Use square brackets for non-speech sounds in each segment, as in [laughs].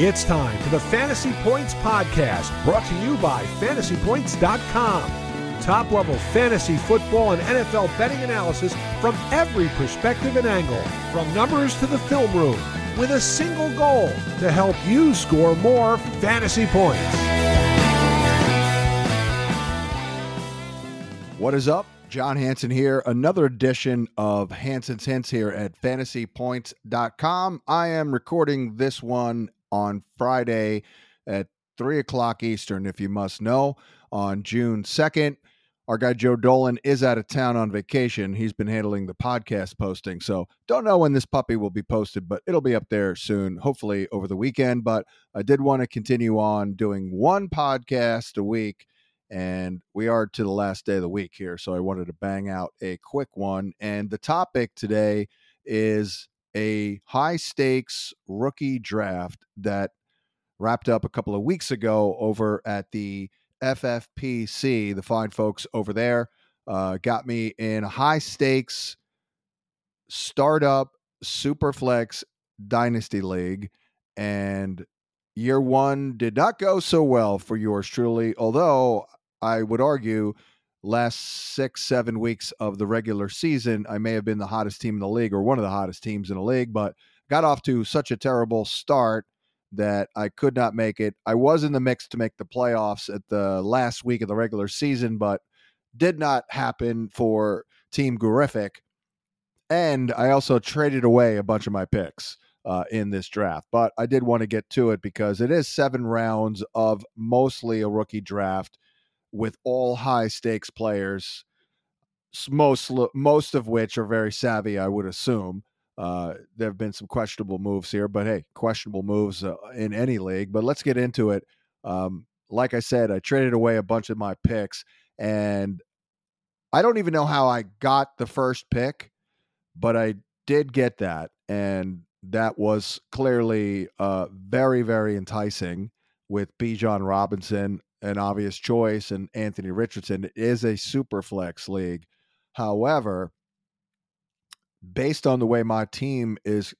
It's time for the Fantasy Points Podcast, brought to you by fantasypoints.com. Top level fantasy football and NFL betting analysis from every perspective and angle, from numbers to the film room, with a single goal to help you score more fantasy points. What is up? John Hansen here. Another edition of Hansen's Hints here at fantasypoints.com. I am recording this one on Friday at 3 o'clock Eastern, if you must know, on June 2nd. Our guy Joe Dolan is out of town on vacation. He's been handling the podcast posting. So don't know when this puppy will be posted, but it'll be up there soon, hopefully over the weekend. But I did want to continue on doing one podcast a week, and we are to the last day of the week here. So I wanted to bang out a quick one. And the topic today is a high stakes rookie draft that wrapped up a couple of weeks ago over at the FFPC. The fine folks over there uh, got me in a high stakes startup superflex dynasty league. And year one did not go so well for yours truly, although I would argue last six, seven weeks of the regular season, I may have been the hottest team in the league or one of the hottest teams in the league, but got off to such a terrible start that I could not make it. I was in the mix to make the playoffs at the last week of the regular season, but did not happen for Team Gurific. And I also traded away a bunch of my picks uh, in this draft. But I did want to get to it because it is seven rounds of mostly a rookie draft with all high stakes players, most most of which are very savvy, I would assume. Uh, there have been some questionable moves here, but hey, questionable moves uh, in any league. But let's get into it. Um, like I said, I traded away a bunch of my picks, and I don't even know how I got the first pick, but I did get that, and that was clearly uh, very, very enticing with Bijan Robinson an obvious choice, and Anthony Richardson is a super flex league. However, based on the way my team is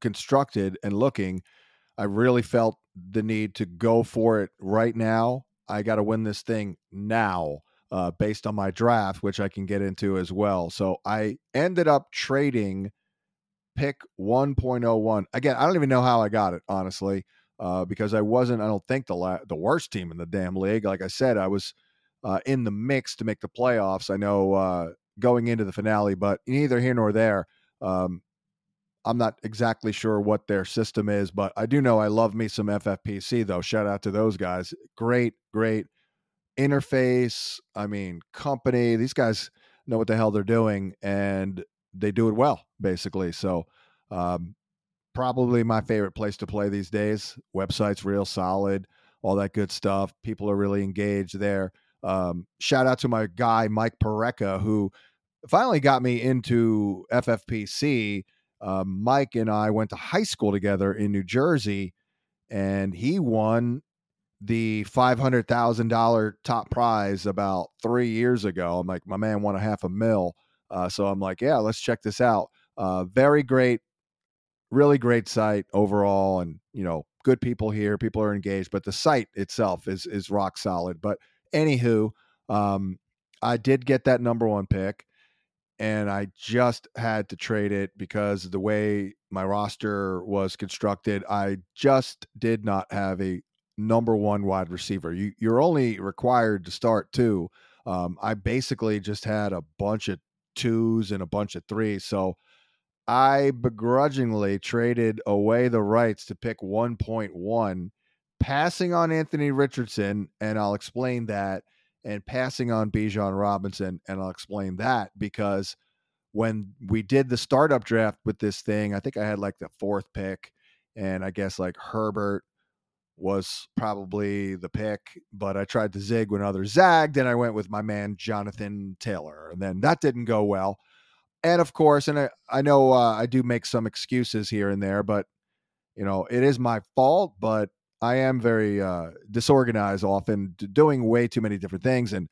constructed and looking, I really felt the need to go for it right now. I got to win this thing now, uh, based on my draft, which I can get into as well. So I ended up trading pick 1.01. Again, I don't even know how I got it, honestly uh, because I wasn't, I don't think, the la- the worst team in the damn league. Like I said, I was uh, in the mix to make the playoffs. I know uh, going into the finale, but neither here nor there. Um, I'm not exactly sure what their system is, but I do know I love me some FFPC though. Shout out to those guys. Great, great interface. I mean, company. These guys know what the hell they're doing, and they do it well, basically. So, um, probably my favorite place to play these days. Website's real solid, all that good stuff. People are really engaged there. Um, shout out to my guy Mike Pareca who finally got me into FFPC. Um, Mike and I went to high school together in New Jersey, and he won the five hundred thousand dollar top prize about three years ago. I'm like, my man won a half a mil, uh, so I'm like, yeah, let's check this out. Uh, very great really great site overall and you know good people here people are engaged but the site itself is is rock solid but anywho um i did get that number one pick and i just had to trade it because the way my roster was constructed i just did not have a number one wide receiver. You you're only required to start two um i basically just had a bunch of twos and a bunch of threes so I begrudgingly traded away the rights to pick 1.1, passing on Anthony Richardson, and I'll explain that, and passing on Bijan Robinson, and I'll explain that because when we did the startup draft with this thing, I think I had like the fourth pick, and I guess like Herbert was probably the pick, but I tried to zig when others zagged, and I went with my man Jonathan Taylor, and then that didn't go well and of course, and I, I know uh, I do make some excuses here and there, but you know, it is my fault, but I am very uh, disorganized often, doing way too many different things. And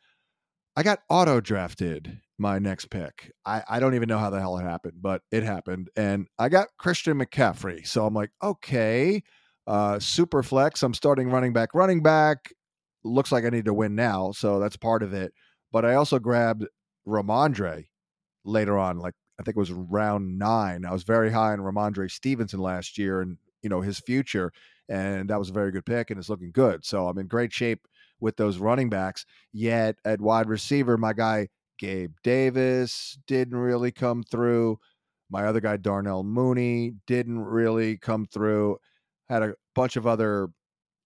I got auto drafted my next pick. I, I don't even know how the hell it happened, but it happened. And I got Christian McCaffrey. So I'm like, okay, Uh, super flex, I'm starting running back. Running back looks like I need to win now, so that's part of it. But I also grabbed Rhamondre later on, like I think it was round nine. I was very high on Rhamondre Stevenson last year and you know his future, and that was a very good pick and it's looking good. So I'm in great shape with those running backs. Yet at wide receiver, my guy Gabe Davis didn't really come through. My other guy Darnell Mooney didn't really come through. Had a bunch of other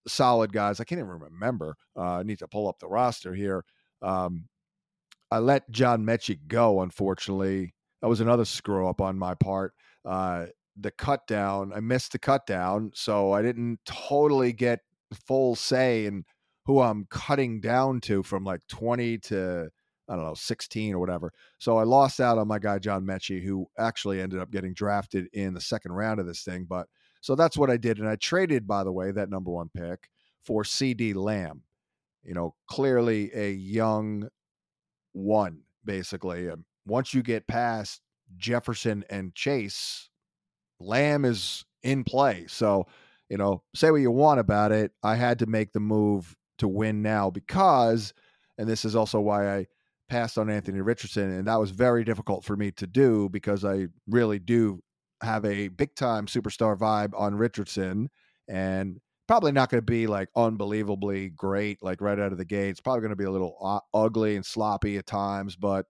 solid guys. I can't even remember. Uh, I need to pull up the roster here. Um, I let John Metchie go, unfortunately. That was another screw up on my part. Uh, the cut down, I missed the cut down, so I didn't totally get full say in who I'm cutting down to from like 20 to I don't know 16 or whatever. So I lost out on my guy John Metchie, who actually ended up getting drafted in the second round of this thing. But so that's what I did, and I traded, by the way, that number one pick for CeeDee Lamb. You know, clearly a young one, basically. Um, once you get past Jefferson and Chase, Lamb is in play. So, you know, say what you want about it. I had to make the move to win now because, and this is also why I passed on Anthony Richardson, and that was very difficult for me to do because I really do have a big time superstar vibe on Richardson, and probably not going to be like unbelievably great like right out of the gate. It's probably going to be a little ugly and sloppy at times, but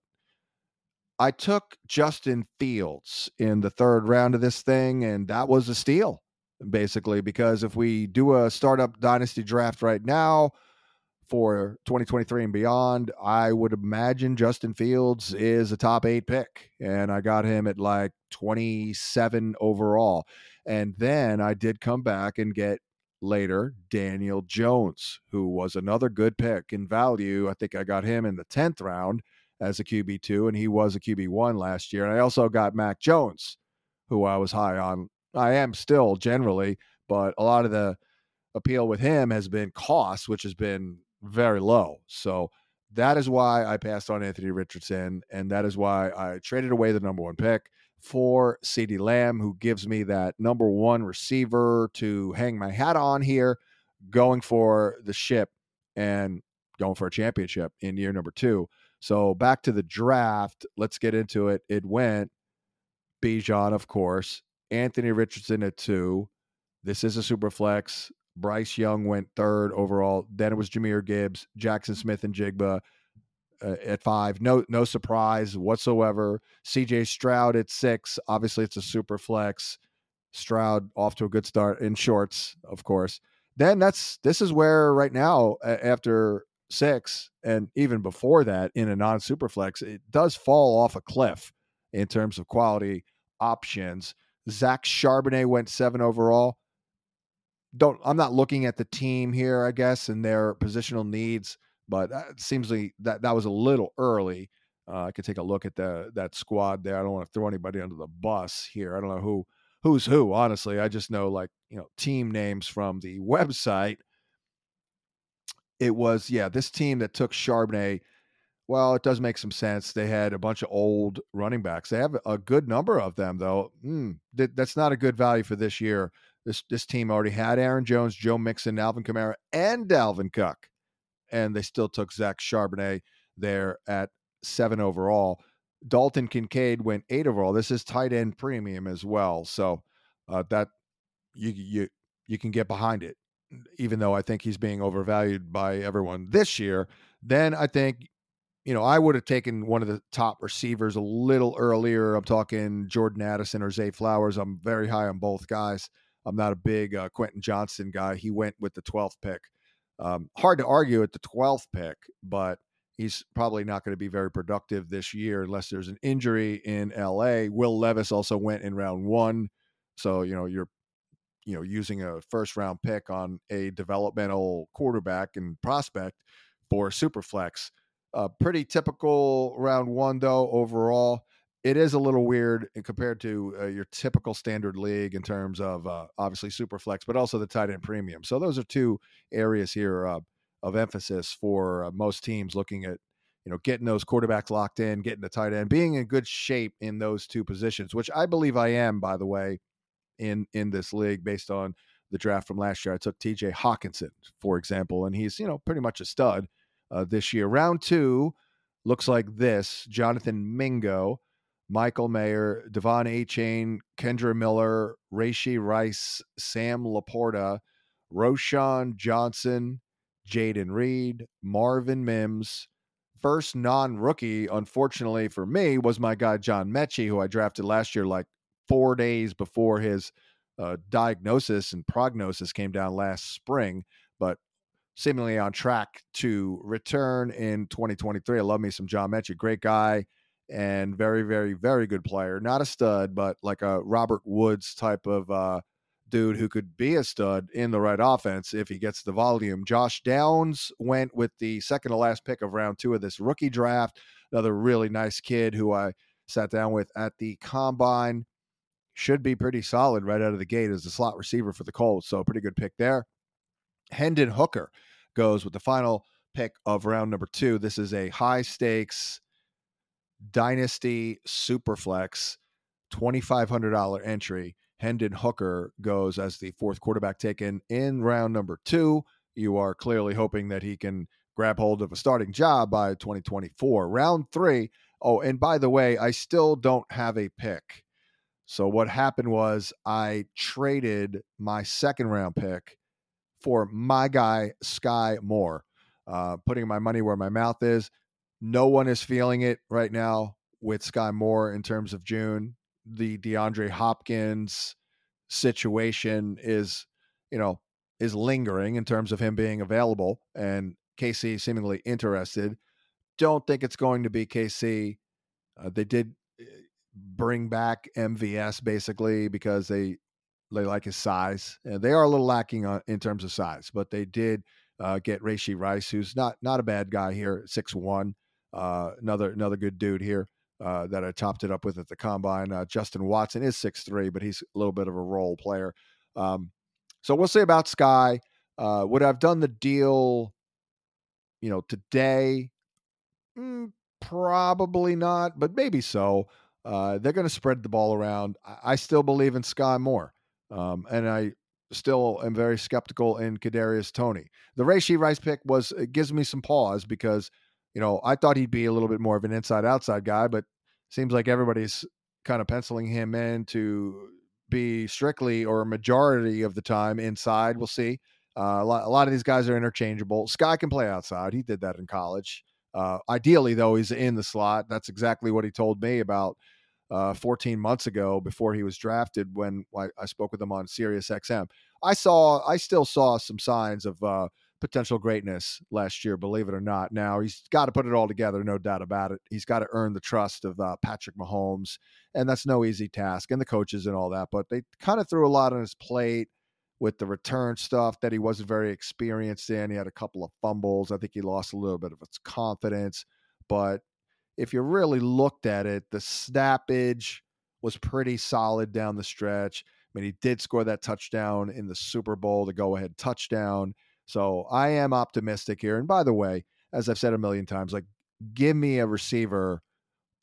I took Justin Fields in the third round of this thing, and that was a steal, basically, because if we do a startup dynasty draft right now for 2023 and beyond, I would imagine Justin Fields is a top eight pick. And I got him at like 27 overall. And then I did come back and get later Daniel Jones, who was another good pick in value. I think I got him in the 10th round as a QB2, and he was a QB1 last year. And I also got Mac Jones, who I was high on. I am still generally, but a lot of the appeal with him has been cost, which has been very low. So that is why I passed on Anthony Richardson, and that is why I traded away the number one pick for CeeDee Lamb, who gives me that number one receiver to hang my hat on here, going for the ship and going for a championship in year number two. So back to the draft. Let's get into it. It went Bijan, of course, Anthony Richardson at two. This is a super flex. Bryce Young went third overall. Then it was Jahmyr Gibbs, Jackson Smith-Njigba uh, at five. No, no surprise whatsoever. CJ Stroud at six. Obviously, it's a super flex. Stroud off to a good start in shorts, of course. Then that's this is where right now after six and even before that in a non super flex, it does fall off a cliff in terms of quality options. Zach Charbonnet went seven overall. Don't I'm not looking at the team here, I guess, and their positional needs but it seems like that that was a little early. Uh, I could take a look at the that squad there. I don't want to throw anybody under the bus here. I don't know who who's who. Honestly, I just know like you know team names from the [laughs] website. It was yeah this team that took Charbonnet. Well, it does make some sense. They had a bunch of old running backs. They have a good number of them though. Mm, that, that's not a good value for this year. This this team already had Aaron Jones, Joe Mixon, Alvin Kamara, and Dalvin Cook and they still took Zach Charbonnet there at seven overall. Dalton Kincaid went eight overall. This is tight end premium as well, so uh, that you you you can get behind it, even though I think he's being overvalued by everyone this year. Then I think you know I would have taken one of the top receivers a little earlier. I'm talking Jordan Addison or Zay Flowers. I'm very high on both guys. I'm not a big uh, Quentin Johnston guy. He went with the 12th pick. Um, hard to argue at the 12th pick, but he's probably not going to be very productive this year unless there's an injury in LA. Will Levis also went in round one. So, you know, you're you know using a first round pick on a developmental quarterback and prospect for superflex. Uh, pretty typical round one though overall it is a little weird compared to uh, your typical standard league in terms of uh, obviously super flex, but also the tight end premium. So those are two areas here uh, of emphasis for uh, most teams looking at you know getting those quarterbacks locked in, getting the tight end, being in good shape in those two positions, which I believe I am, by the way, in in this league based on the draft from last year. I took TJ Hockenson for example, and he's, you know, pretty much a stud uh, this year. Round two looks like this Jonathan Mingo, Michael Mayer, De'Von Achane, Kendre Miller, Rashee Rice, Sam LaPorta, Roschon Johnson, Jayden Reed, Marvin Mims. First non rookie, unfortunately for me, was my guy John Metchie, who I drafted last year, like four days before his uh, diagnosis and prognosis came down last spring, but seemingly on track to return in 2023. I love me some John Metchie, great guy and very, very, very good player. Not a stud, but like a Robert Woods type of uh, dude who could be a stud in the right offense if he gets the volume. Josh Downs went with the second to last pick of round two of this rookie draft. Another really nice kid who I sat down with at the combine. Should be pretty solid right out of the gate as a slot receiver for the Colts. So, pretty good pick there. Hendon Hooker goes with the final pick of round number two. This is a high stakes dynasty superflex $2,500 entry. Hendon Hooker goes as the fourth quarterback taken in round number two. You are clearly hoping that he can grab hold of a starting job by 2024. Round three. Oh, and by the way, I still don't have a pick. So what happened was I traded my second round pick for my guy Skyy Moore, uh, putting my money where my mouth is. No one is feeling it right now with Skyy Moore in terms of June. The DeAndre Hopkins situation is, you know, is lingering in terms of him being available and KC seemingly interested. Don't think it's going to be KC. Uh, they did eh, bring back MVS basically because they they like his size. Uh, they are a little lacking on, in terms of size, but they did uh, get Rashee Rice, who's not not a bad guy here, six one. Uh, another another good dude here uh, that I topped it up with at the combine. Uh, Justin Watson is six three, but he's a little bit of a role player. Um, so we'll see about Skyy. Uh, would I've done the deal, you know, today? Mm, probably not, but maybe so. Uh, they're going to spread the ball around. I, I, still believe in Skyy Moore. Um, and I still am very skeptical in Kadarius Toney. The Rashee Rice pick was gives me some pause because you know I thought he'd be a little bit more of an inside outside guy, but seems like everybody's kind of penciling him in to be strictly or a majority of the time inside. We'll see. Uh, a, lot, a lot of these guys are interchangeable. Skyy can play outside. He did that in college. Uh, ideally, though, he's in the slot. That's exactly what he told me about uh, 14 months ago before he was drafted when I, I, spoke with him on Sirius XM. I saw, I still saw some signs of uh, potential greatness last year, believe it or not. Now he's got to put it all together, no doubt about it. He's got to earn the trust of uh, Patrick Mahomes, and that's no easy task, and the coaches and all that. But they kind of threw a lot on his plate with the return stuff that he wasn't very experienced in. He had a couple of fumbles. I think he lost a little bit of his confidence, but if you really looked at it, the snappage was pretty solid down the stretch. I mean, he did score that touchdown in the Super Bowl, the go ahead touchdown. So I am optimistic here. And by the way, as I've said a million times, like give me a receiver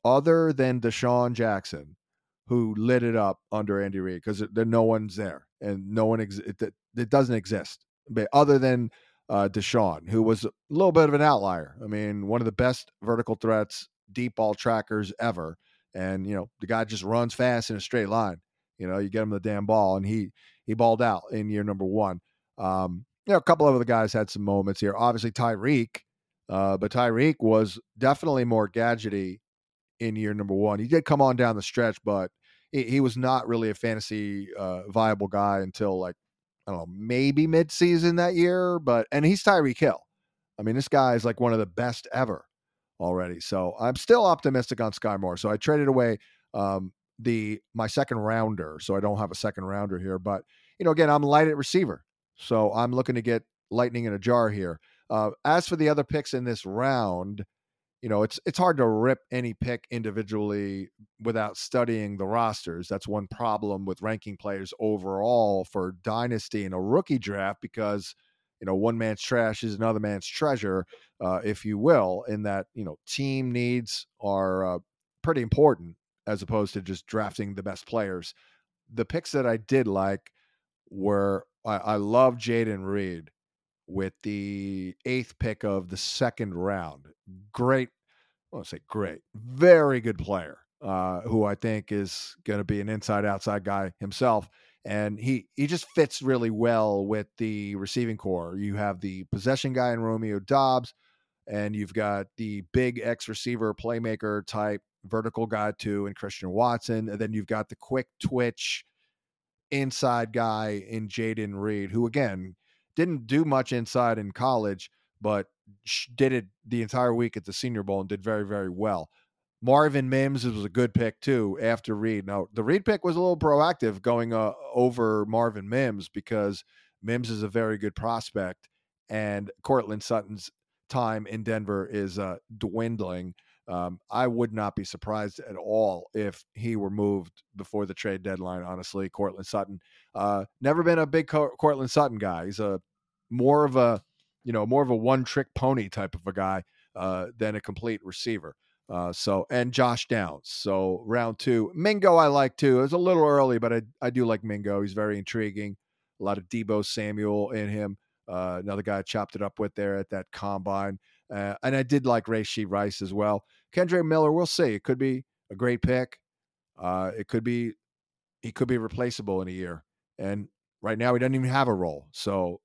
other than DeSean Jackson who lit it up under Andy Reid because no one's there and no one ex- it, it doesn't exist. But other than uh, DeSean, who was a little bit of an outlier. I mean, one of the best vertical threats deep ball trackers ever. And, you know, the guy just runs fast in a straight line. You know, you get him the damn ball, and he he balled out in year number one. Um, know, a couple of other guys had some moments here. Obviously, Tyreek, uh, but Tyreek was definitely more gadgety in year number one. He did come on down the stretch, but he, he was not really a fantasy uh, viable guy until like I don't know, maybe midseason that year. But and he's Tyreek Hill. I mean, this guy is like one of the best ever already. So I'm still optimistic on Skyy Moore. So I traded away um, the my second rounder, so I don't have a second rounder here. But you know, again, I'm light at receiver, so I'm looking to get lightning in a jar here. Uh, as for the other picks in this round, you know, it's it's hard to rip any pick individually without studying the rosters. That's one problem with ranking players overall for dynasty and a rookie draft because you know one man's trash is another man's treasure uh, if you will in that you know team needs are uh, pretty important as opposed to just drafting the best players the picks that i did like were I, I love Jayden Reed with the eighth pick of the second round. Great, I want to say great, very good player uh, who I think is going to be an inside outside guy himself. And he, he just fits really well with the receiving corps. You have the possession guy in Romeo Doubs, and you've got the big X receiver playmaker type vertical guy too in Christian Watson. And then you've got the quick twitch inside guy in Jayden Reed, who again didn't do much inside in college, but did it the entire week at the Senior Bowl and did very, very well. Marvin Mims was a good pick too after Reed. Now the Reed pick was a little proactive going uh, over Marvin Mims because Mims is a very good prospect, and Courtland Sutton's time in Denver is uh, dwindling. Um, I would not be surprised at all if he were moved before the trade deadline. Honestly, Courtland Sutton, uh, never been a big Courtland Sutton guy. He's a more of a, you know, more of a one-trick pony type of a guy uh, than a complete receiver. Uh, so and Josh Downs. So round two, Mingo I like too. It was a little early, but I I do like Mingo. He's very intriguing. A lot of Deebo Samuel in him. Uh, another guy I chopped it up with there at that combine. Uh, and I did like Rashee Rice as well. Kendre Miller, we'll see. It could be a great pick. Uh, it could be he could be replaceable in a year. And right now he doesn't even have a role. So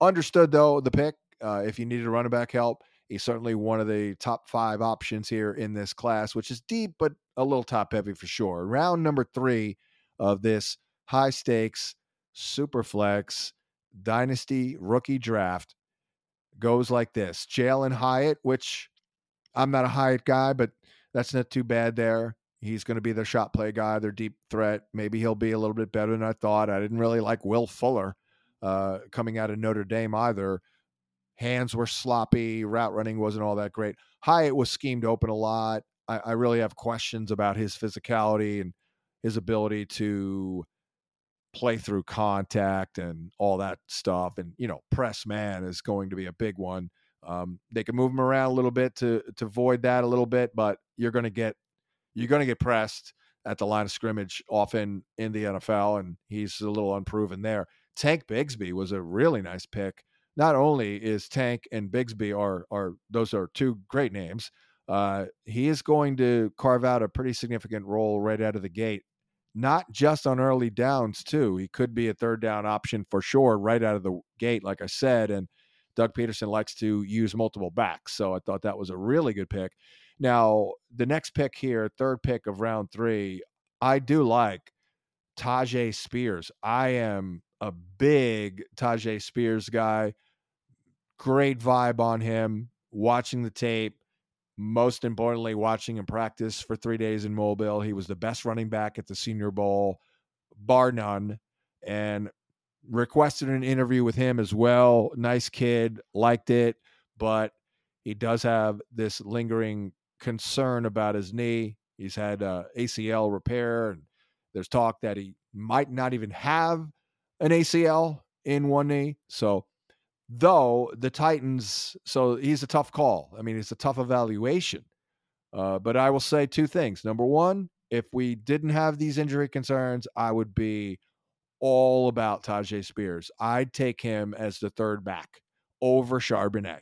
understood though the pick. Uh, if you needed a running back help, he's certainly one of the top five options here in this class, which is deep but a little top heavy for sure. Round number three of this high stakes super flex dynasty rookie draft goes like this: Jalin Hyatt, which I'm not a Hyatt guy, but that's not too bad there. He's going to be their shot play guy, their deep threat. Maybe he'll be a little bit better than I thought. I didn't really like Will Fuller uh, coming out of Notre Dame either. Hands were sloppy. Route running wasn't all that great. Hyatt was schemed open a lot. I, I really have questions about his physicality and his ability to play through contact and all that stuff. And, you know, press man is going to be a big one. Um, they can move him around a little bit to to void that a little bit, but you're going to get you're going to get pressed at the line of scrimmage often in the NFL, and he's a little unproven there. Tank Bigsby was a really nice pick. Not only is Tank and Bigsby are are those are two great names. Uh, he is going to carve out a pretty significant role right out of the gate, not just on early downs too. He could be a third down option for sure right out of the gate, like I said, and Doug Pederson likes to use multiple backs. So I thought that was a really good pick. Now, the next pick here, third pick of round three, I do like Tyjae Spears. I am a big Tyjae Spears guy. Great vibe on him. Watching the tape, most importantly, watching him practice for three days in Mobile. He was the best running back at the Senior Bowl, bar none. And requested an interview with him as well. Nice kid, liked it, but he does have this lingering concern about his knee. He's had uh, ACL repair, and there's talk that he might not even have an ACL in one knee. So, though the Titans, so he's a tough call. I mean, it's a tough evaluation. Uh, but I will say two things. Number one, if we didn't have these injury concerns, I would be all about Tyjae Spears. I'd take him as the third back over Charbonnet.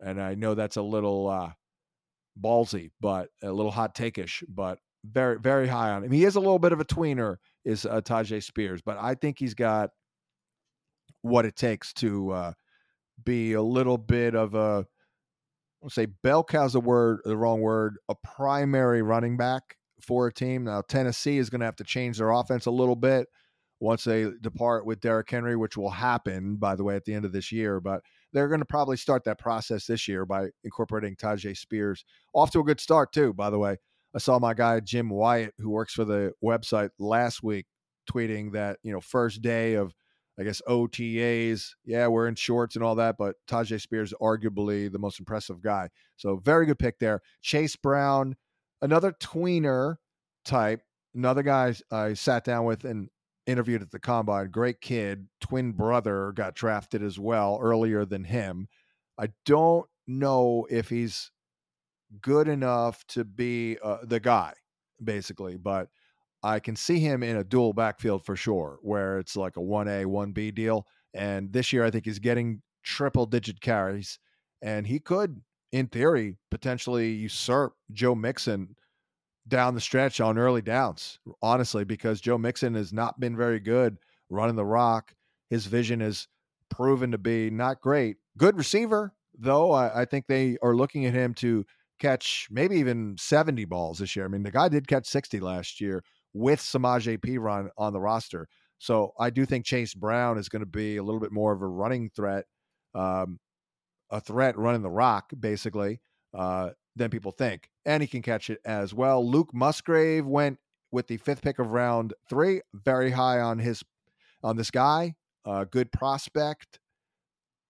And I know that's a little uh, ballsy, but a little hot takeish, but very, very high on him. He is a little bit of a tweener, is uh, Tyjae Spears, but I think he's got what it takes to uh, be a little bit of a, let's say, bell cow's the word, the wrong word, a primary running back for a team. Now, Tennessee is going to have to change their offense a little bit once they depart with Derrick Henry, which will happen, by the way, at the end of this year. But they're going to probably start that process this year by incorporating Tyjae Spears. Off to a good start, too, by the way. I saw my guy, Jim Wyatt, who works for the website last week, tweeting that, you know, first day of, I guess, OTAs. Yeah, we're in shorts and all that, but Tyjae Spears, arguably the most impressive guy. So very good pick there. Chase Brown, another tweener type, another guy I sat down with and interviewed at the combine. Great kid, twin brother got drafted as well earlier than him. I don't know if he's good enough to be uh, the guy, basically, but I can see him in a dual backfield for sure, where it's like a 1A, 1B deal. And this year, I think he's getting triple digit carries, and he could, in theory, potentially usurp Joe Mixon down the stretch on early downs, honestly, because Joe Mixon has not been very good running the rock. His vision has proven to be not great. Good receiver, though. I, I think they are looking at him to catch maybe even 70 balls this year. I mean, the guy did catch 60 last year with Samaje Perine on the roster. So I do think Chase Brown is going to be a little bit more of a running threat, um, a threat running the rock, basically, uh, than people think. And he can catch it as well. Luke Musgrave went with the fifth pick of round three, very high on his on this guy. Uh, good prospect,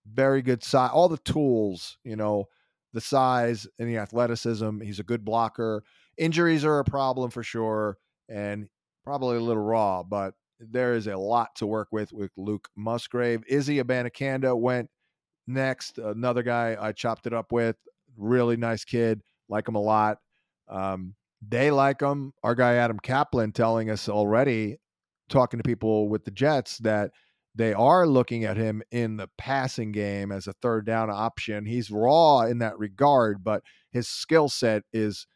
very good size, all the tools, you know, the size and the athleticism. He's a good blocker. Injuries are a problem for sure, and probably a little raw, but there is a lot to work with with Luke Musgrave. Izzy Abanikanda went next. Another guy I chopped it up with. Really nice kid. Like him a lot. Um, they like him. Our guy Adam Kaplan telling us already, talking to people with the Jets, that they are looking at him in the passing game as a third down option. He's raw in that regard, but his skill set is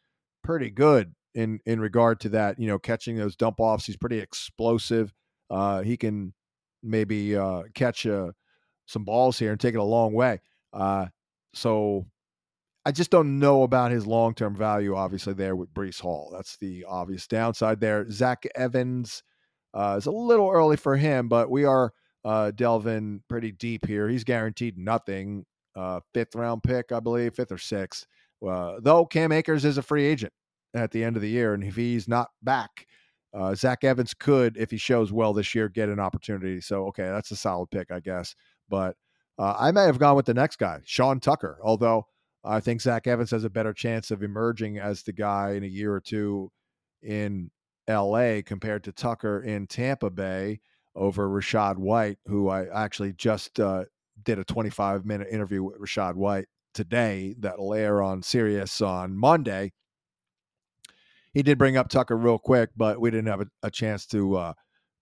pretty good in in regard to that. You know, catching those dump offs. He's pretty explosive. Uh, he can maybe uh, catch uh, some balls here and take it a long way. Uh, so I just don't know about his long term value. Obviously, there with Breece Hall, that's the obvious downside there. Zach Evans uh, is a little early for him, but we are uh, delving pretty deep here. He's guaranteed nothing. Uh, fifth round pick, I believe, fifth or sixth. Uh, though Cam Akers is a free agent at the end of the year, and if he's not back, uh, Zach Evans could, if he shows well this year, get an opportunity. So, okay, that's a solid pick, I guess. But uh, I may have gone with the next guy, Sean Tucker. Although I think Zach Evans has a better chance of emerging as the guy in a year or two in L.A. compared to Tucker in Tampa Bay over Rachaad White, who I actually just uh, did a 25 minute interview with Rachaad White today that'll air on Sirius on Monday. He did bring up Tucker real quick, but we didn't have a, a chance to uh,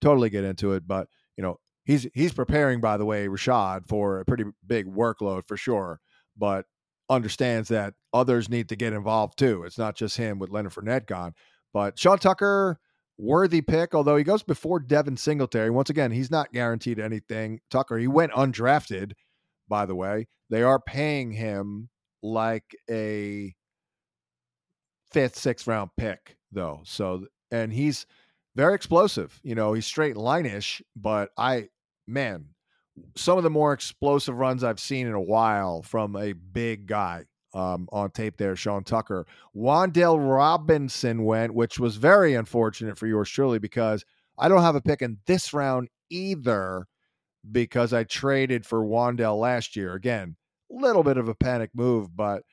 totally get into it. But you know, he's he's preparing, by the way, Rachaad for a pretty big workload for sure. But understands that others need to get involved too. It's not just him with Leonard Fournette gone. But Sean Tucker, worthy pick, although he goes before Devin Singletary. Once again, he's not guaranteed anything. Tucker, he went undrafted, by the way. They are paying him like a fifth, sixth round pick, though. So, and he's very explosive. You know, he's straight lineish, but I, man, some of the more explosive runs I've seen in a while from a big guy um, on tape there, Sean Tucker. Wan'Dale Robinson went, which was very unfortunate for yours truly because I don't have a pick in this round either because I traded for Wan'Dale last year. Again, little bit of a panic move, but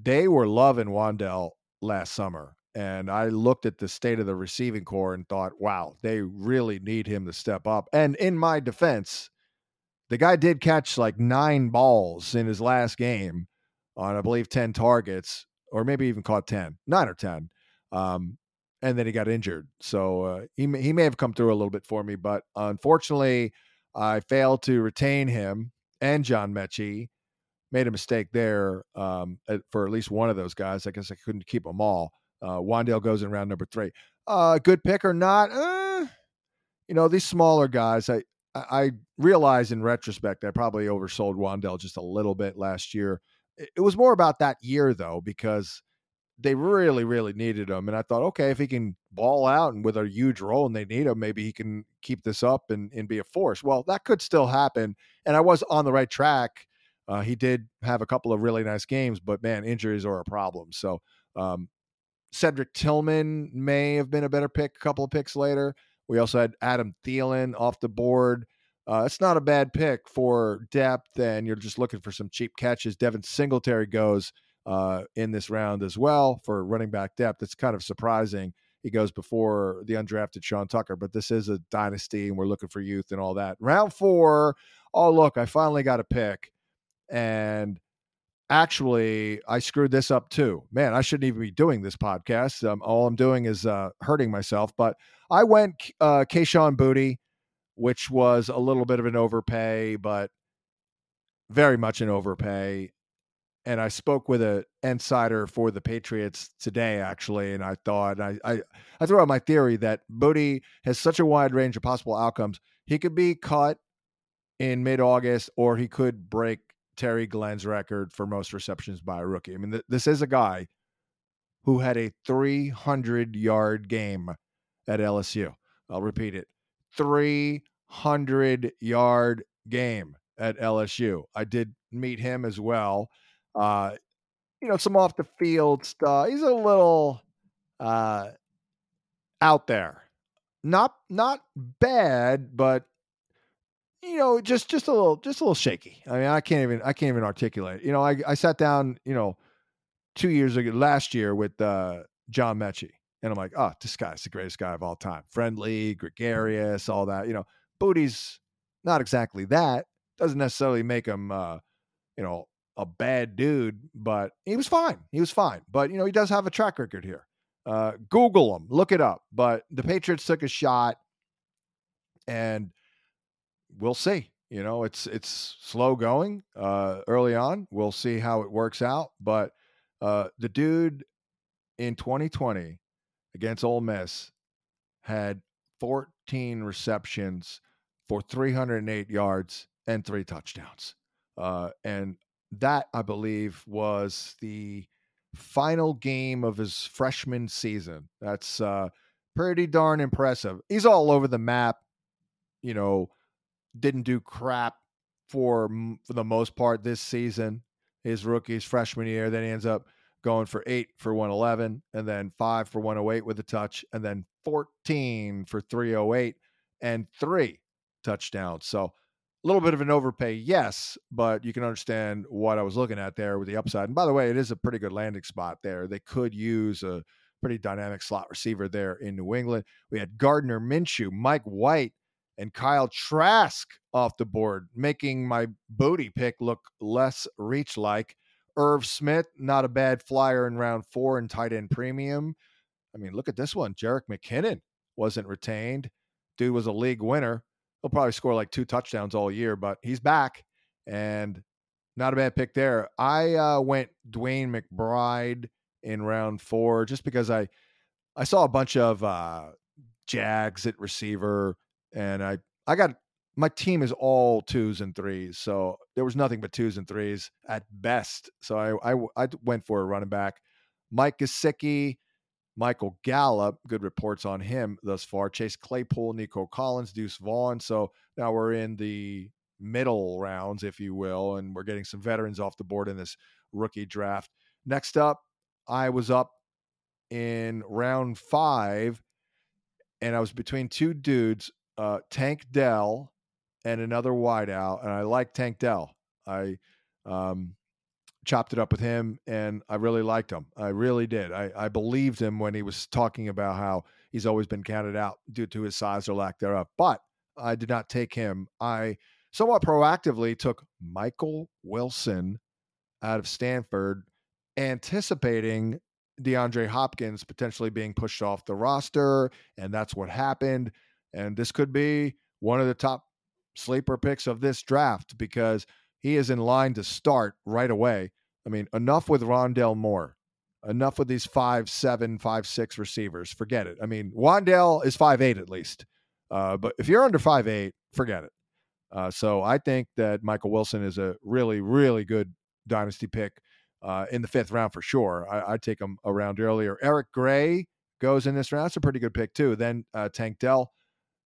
they were loving Wan'Dale last summer. And I looked at the state of the receiving corps and thought, wow, they really need him to step up. And in my defense, the guy did catch like nine balls in his last game on, I believe, 10 targets, or maybe even caught 10, nine or 10. Um, and then he got injured. So uh, he, he may have come through a little bit for me, but unfortunately, I failed to retain him and John Metchie. Made a mistake there um, for at least one of those guys. I guess I couldn't keep them all. Uh, Wan'Dale goes in round number three. Uh, good pick or not? Uh, you know, these smaller guys, I, I realize in retrospect, I probably oversold Wan'Dale just a little bit last year. It was more about that year, though, because they really, really needed him. And I thought, okay, if he can ball out and with a huge role and they need him, maybe he can keep this up and, and be a force. Well, that could still happen. And I was on the right track. Uh, he did have a couple of really nice games, but man, injuries are a problem. So um, Cedric Tillman may have been a better pick a couple of picks later. We also had Adam Thielen off the board. Uh, it's not a bad pick for depth, and you're just looking for some cheap catches. Devin Singletary goes uh, in this round as well for running back depth. It's kind of surprising. He goes before the undrafted Sean Tucker, but this is a dynasty, and we're looking for youth and all that. Round four. Oh, look, I finally got a pick, and actually, I screwed this up too. Man, I shouldn't even be doing this podcast. Um, all I'm doing is uh, hurting myself. But I went uh, Kayshon Boutte, which was a little bit of an overpay, but very much an overpay. And I spoke with an insider for the Patriots today, actually, and I thought I I, I threw out my theory that Booty has such a wide range of possible outcomes. He could be cut in mid August, or he could break Terry Glenn's record for most receptions by a rookie. I mean, th- this is a guy who had a 300 yard game at LSU. I'll repeat it 300 yard game at LSU. I did meet him as well. Uh, you know, some off the field stuff. He's a little uh, out there. Not not bad, but you know, just just a little just a little shaky. I mean, I can't even I can't even articulate. You know, I I sat down, you know, two years ago last year with uh, John Metchie, and I'm like, oh, this guy's the greatest guy of all time. Friendly, gregarious, all that. You know, Booty's not exactly that. Doesn't necessarily make him, uh, you know, a bad dude, but he was fine. He was fine. But you know, he does have a track record here. Uh, Google him, look it up. But the Patriots took a shot, and we'll see. You know, it's it's slow going uh, early on. We'll see how it works out. But uh, the dude in 2020 against Ole Miss had 14 receptions for 308 yards and three touchdowns. Uh, and that, I believe, was the final game of his freshman season. That's uh, pretty darn impressive. He's all over the map, you know, didn't do crap for for the most part this season. His rookie's freshman year, then he ends up going for eight for 111, and then five for 108 with a touch, and then 14 for 308 and three touchdowns. So a little bit of an overpay, yes, but you can understand what I was looking at there with the upside. And by the way, it is a pretty good landing spot there. They could use a pretty dynamic slot receiver there in New England. We had Gardner Minshew, Mike White, and Kyle Trask off the board, making my Boutte pick look less reach like. Irv Smith, not a bad flyer in round four and tight end premium. I mean, look at this one. Jerick McKinnon wasn't retained. Dude was a league winner. He'll probably score like two touchdowns all year, but he's back and not a bad pick there. I uh, went DeWayne McBride in round four just because I I saw a bunch of uh, Jags at receiver and I I got my team is all twos and threes, so there was nothing but twos and threes at best. So I I, I went for a running back, Mike Gesicki, Michael Gallup. Good reports on him thus far. Chase Claypool, Nico Collins, Deuce Vaughn. So now we're in the middle rounds, if you will, and we're getting some veterans off the board in this rookie draft. Next up, I was up in round five, and I was between two dudes uh, Tank Dell and another wideout, and I like Tank Dell. I um, chopped it up with him, and I really liked him. I really did. I, I believed him when he was talking about how he's always been counted out due to his size or lack thereof. But I did not take him. I somewhat proactively took Michael Wilson out of Stanford, anticipating DeAndre Hopkins potentially being pushed off the roster, and that's what happened. And this could be one of the top sleeper picks of this draft because he is in line to start right away. I mean, enough with Rondale Moore. Enough with these five, seven, five, six receivers. Forget it. I mean, Wan'Dale is five eight at least. Uh, but if you're under five eight, forget it. Uh, so I think that Michael Wilson is a really, really good dynasty pick uh, in the fifth round for sure. I, would take him around earlier. Eric Gray goes in this round. That's a pretty good pick too. Then uh, Tank Dell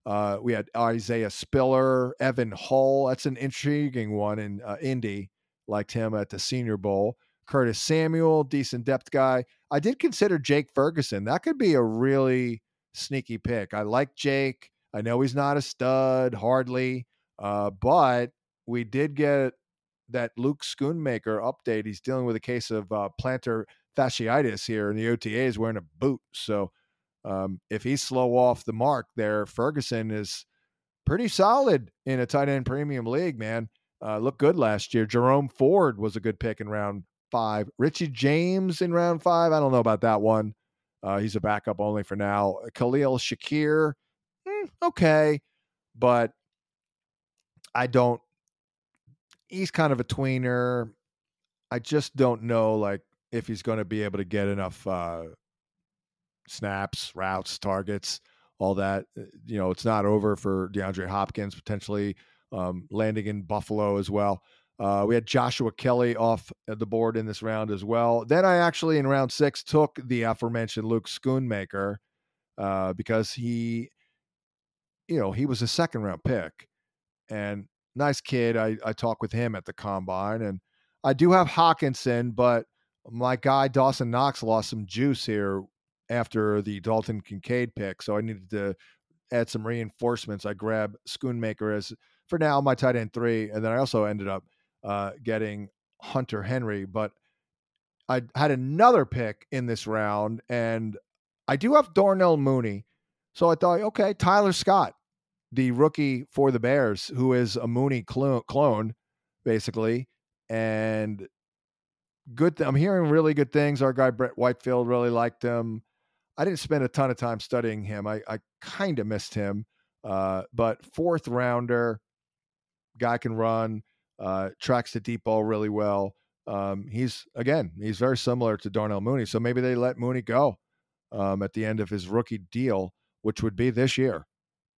uh, we had Isaiah Spiller, Evan Hull. That's an intriguing one in uh, Indy. Liked him at the Senior Bowl. Curtis Samuel, decent depth guy. I did consider Jake Ferguson. That could be a really sneaky pick. I like Jake. I know he's not a stud, hardly, uh, but we did get that Luke Schoonmaker update. He's dealing with a case of uh, plantar fasciitis here in the OTAs wearing a boot. So um, if he's slow off the mark there, Ferguson is pretty solid in a tight end premium league, man. uh, looked good last year. Jerome Ford was a good pick in round five. Richie James in round five. I don't know about that one. Uh, he's a backup only for now. Khalil Shakir, mm, okay, but I don't. He's kind of a tweener. I just don't know, like, if he's going to be able to get enough uh, snaps, routes, targets, all that. Uh, you know, it's not over for DeAndre Hopkins potentially um, landing in Buffalo as well. Uh, we had Joshua Kelley off the board in this round as well. Then I actually, in round six, took the aforementioned Luke Schoonmaker uh, because he, you know, he was a second round pick and nice kid. I, I talked with him at the combine and I do have Hockenson, but my guy Dawson Knox lost some juice here after the Dalton Kincaid pick. So I needed to add some reinforcements. I grabbed Schoonmaker as for now my tight end three. And then I also ended up uh, getting Hunter Henry, but I had another pick in this round, and I do have Darnell Mooney. So I thought, okay, Tyler Scott, the rookie for the Bears, who is a Mooney clone, basically, and good. Th- I'm hearing really good things. Our guy Brett Whitefield really liked him. I didn't spend a ton of time studying him. I, I kind of missed him, uh, but fourth rounder, guy can run uh, tracks the deep ball really well. Um, he's again, he's very similar to Darnell Mooney. So maybe they let Mooney go um, at the end of his rookie deal, which would be this year,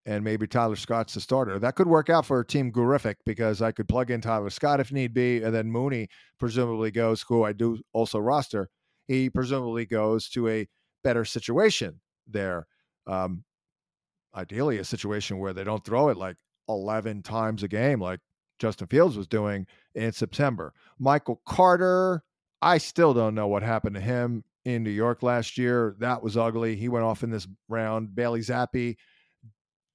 and maybe Tyler Scott's the starter. That could work out for Team Gurific because I could plug in Tyler Scott if need be, and then Mooney presumably goes, who I do also roster. He presumably goes to a better situation there. Um, ideally, a situation where they don't throw it like 11 times a game, like Justin Fields was doing in September. Michael Carter, I still don't know what happened to him in New York last year. That was ugly. He went off in this round. Bailey Zappe,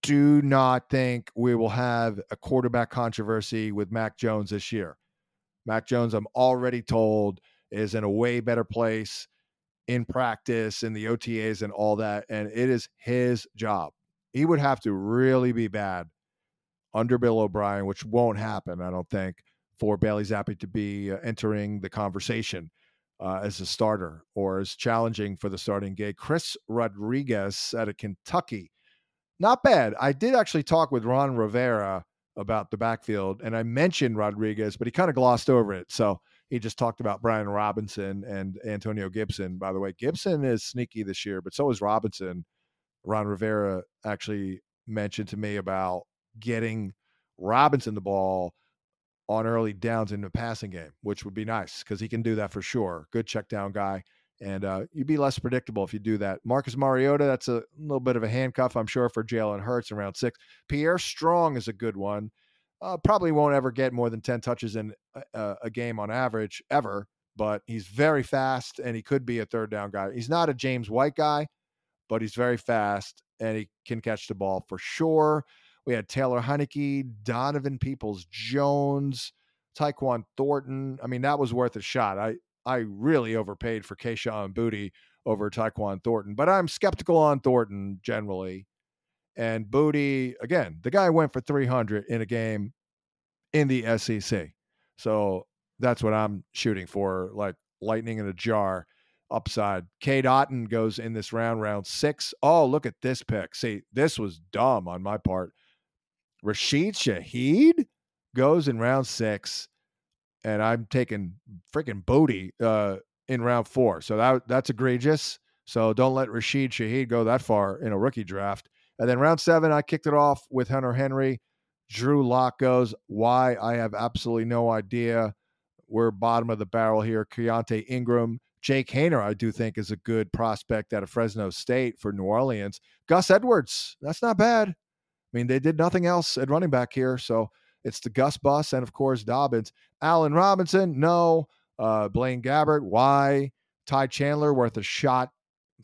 do not think we will have a quarterback controversy with Mac Jones this year. Mac Jones, I'm already told, is in a way better place in practice in the OTAs and all that. And it is his job. He would have to really be bad under Bill O'Brien, which won't happen, I don't think, for Bailey Zappe to be uh, entering the conversation uh, as a starter or as challenging for the starting gig. Chris Rodriguez out of Kentucky, not bad. I did actually talk with Ron Rivera about the backfield, and I mentioned Rodriguez, but he kind of glossed over it. So he just talked about Brian Robinson and Antonio Gibson. By the way, Gibson is sneaky this year, but so is Robinson. Ron Rivera actually mentioned to me about getting Robinson the ball on early downs in the passing game, which would be nice because he can do that for sure. Good check down guy. And uh, you'd be less predictable if you do that. Marcus Mariota, that's a little bit of a handcuff, I'm sure, for Jalen Hurts in round six. Pierre Strong is a good one. Uh, probably won't ever get more than 10 touches in a, a game on average ever, but he's very fast and he could be a third down guy. He's not a James White guy, but he's very fast and he can catch the ball for sure. We had Taylor Heinicke, Donovan Peoples Jones, Tyquan Thornton. I mean, that was worth a shot. I I really overpaid for Kayshon Boutte over Tyquan Thornton, but I'm skeptical on Thornton generally. And Boutte, again, the guy went for 300 in a game in the SEC. So that's what I'm shooting for, like lightning in a jar upside. Cade Otton goes in this round, round six. Oh, look at this pick. See, this was dumb on my part. Rashid Shaheed goes in round six, and I'm taking freaking Boutte uh, in round four. So that that's egregious. So don't let Rashid Shaheed go that far in a rookie draft. And then round seven, I kicked it off with Hunter Henry. Drew Lock goes. Why? I have absolutely no idea. We're bottom of the barrel here. Keaontay Ingram. Jake Haener, I do think, is a good prospect out of Fresno State for New Orleans. Gus Edwards, that's not bad. I mean, they did nothing else at running back here. So it's the Gus Bus and, of course, Dobbins. Allen Robinson, no. Uh, Blaine Gabbert, why? Ty Chandler, worth a shot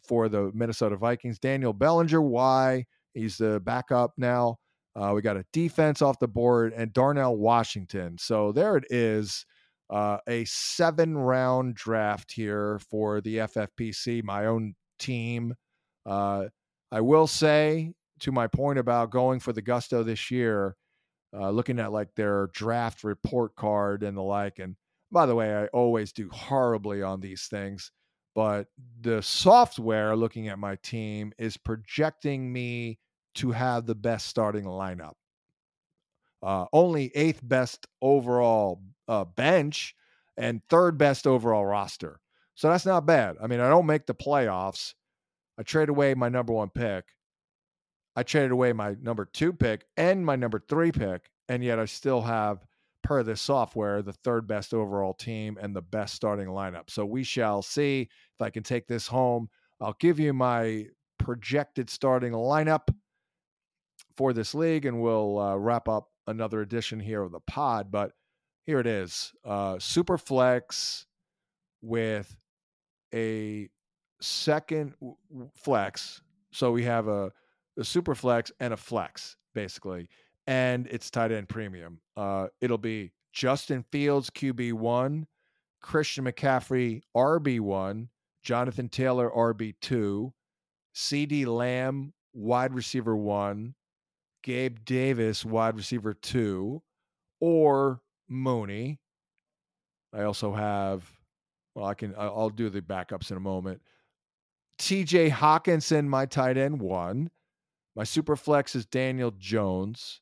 for the Minnesota Vikings. Daniel Bellinger, why? He's the backup now. Uh, we got a defense off the board and Darnell Washington. So there it is. Uh, a seven round draft here for the FFPC, my own team. Uh, I will say to my point about going for the gusto this year, uh, looking at like their draft report card and the like. And by the way, I always do horribly on these things, but the software looking at my team is projecting me to have the best starting lineup. Uh, only eighth best overall uh, bench and third best overall roster. So that's not bad. I mean, I don't make the playoffs. I trade away my number one pick. I traded away my number two pick and my number three pick, and yet I still have, per this software, the third best overall team and the best starting lineup. So we shall see if I can take this home. I'll give you my projected starting lineup for this league, and we'll uh, wrap up another edition here of the pod. But here it is uh, Super Flex with a second flex. So we have a, a super flex and a flex, basically. And it's tight end premium. Uh, it'll be Justin Fields, QB1, Christian McCaffrey, RB1, Jonathan Taylor, RB2, CeeDee Lamb, wide receiver one, Gabe Davis, wide receiver two, or Mooney. I also have, well, I can, I'll do the backups in a moment. TJ Hockenson my tight end one. My super flex is Daniel Jones.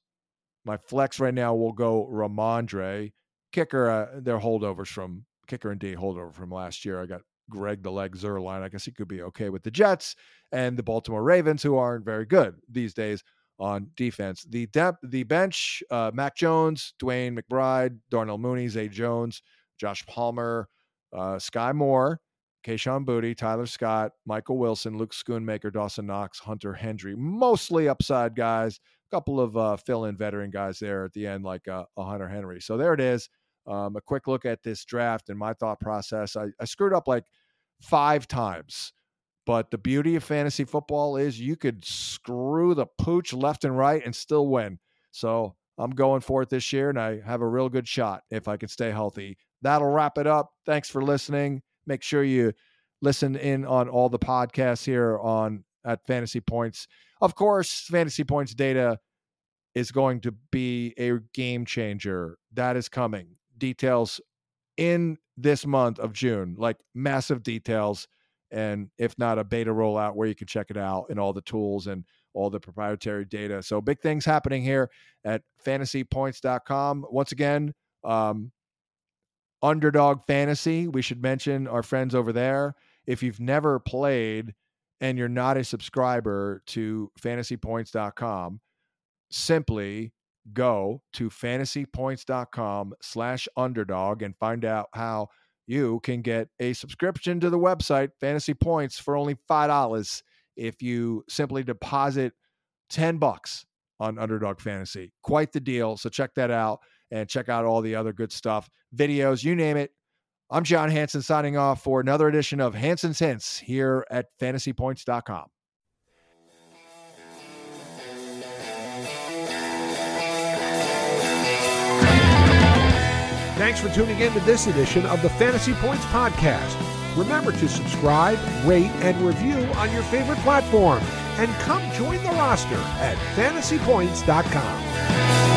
My flex right now will go Rhamondre. Kicker, uh, holdovers from kicker and D holdover from last year. I got Greg the Leg Zuerlein. I guess he could be okay with the Jets and the Baltimore Ravens, who aren't very good these days on defense. The depth, the bench, uh, Mac Jones, DeWayne McBride, Darnell Mooney, Zay Jones, Josh Palmer, uh, Skyy Moore, Kayshon Boutte, Tyler Scott, Michael Wilson, Luke Schoonmaker, Dawson Knox, Hunter Hendry. Mostly upside guys. Couple of uh, fill-in veteran guys there at the end, like uh, a Hunter Henry. So there it is. Um, a quick look at this draft and my thought process. I, I screwed up like five times but the beauty of fantasy football is you could screw the pooch left and right and still win. So I'm going for it this year, and I have a real good shot if I can stay healthy. That'll wrap it up. Thanks for listening. Make sure you listen in on all the podcasts here on at Fantasy Points. Of course, Fantasy Points data is going to be a game changer. That is coming. Details in this month of June, like massive details and if not a beta rollout where you can check it out and all the tools and all the proprietary data. So big things happening here at fantasypoints.com. Once again, um, underdog fantasy. We should mention our friends over there. If you've never played and you're not a subscriber to fantasypoints.com, simply go to fantasypoints.com slash underdog and find out how you can get a subscription to the website Fantasy Points for only $5 if you simply deposit 10 bucks on Underdog Fantasy. Quite the deal. So check that out and check out all the other good stuff, videos, you name it. I'm John Hansen signing off for another edition of Hansen's Hints here at fantasypoints.com. Thanks for tuning in to this edition of the Fantasy Points Podcast. Remember to subscribe, rate, and review on your favorite platform. And come join the roster at fantasypoints.com.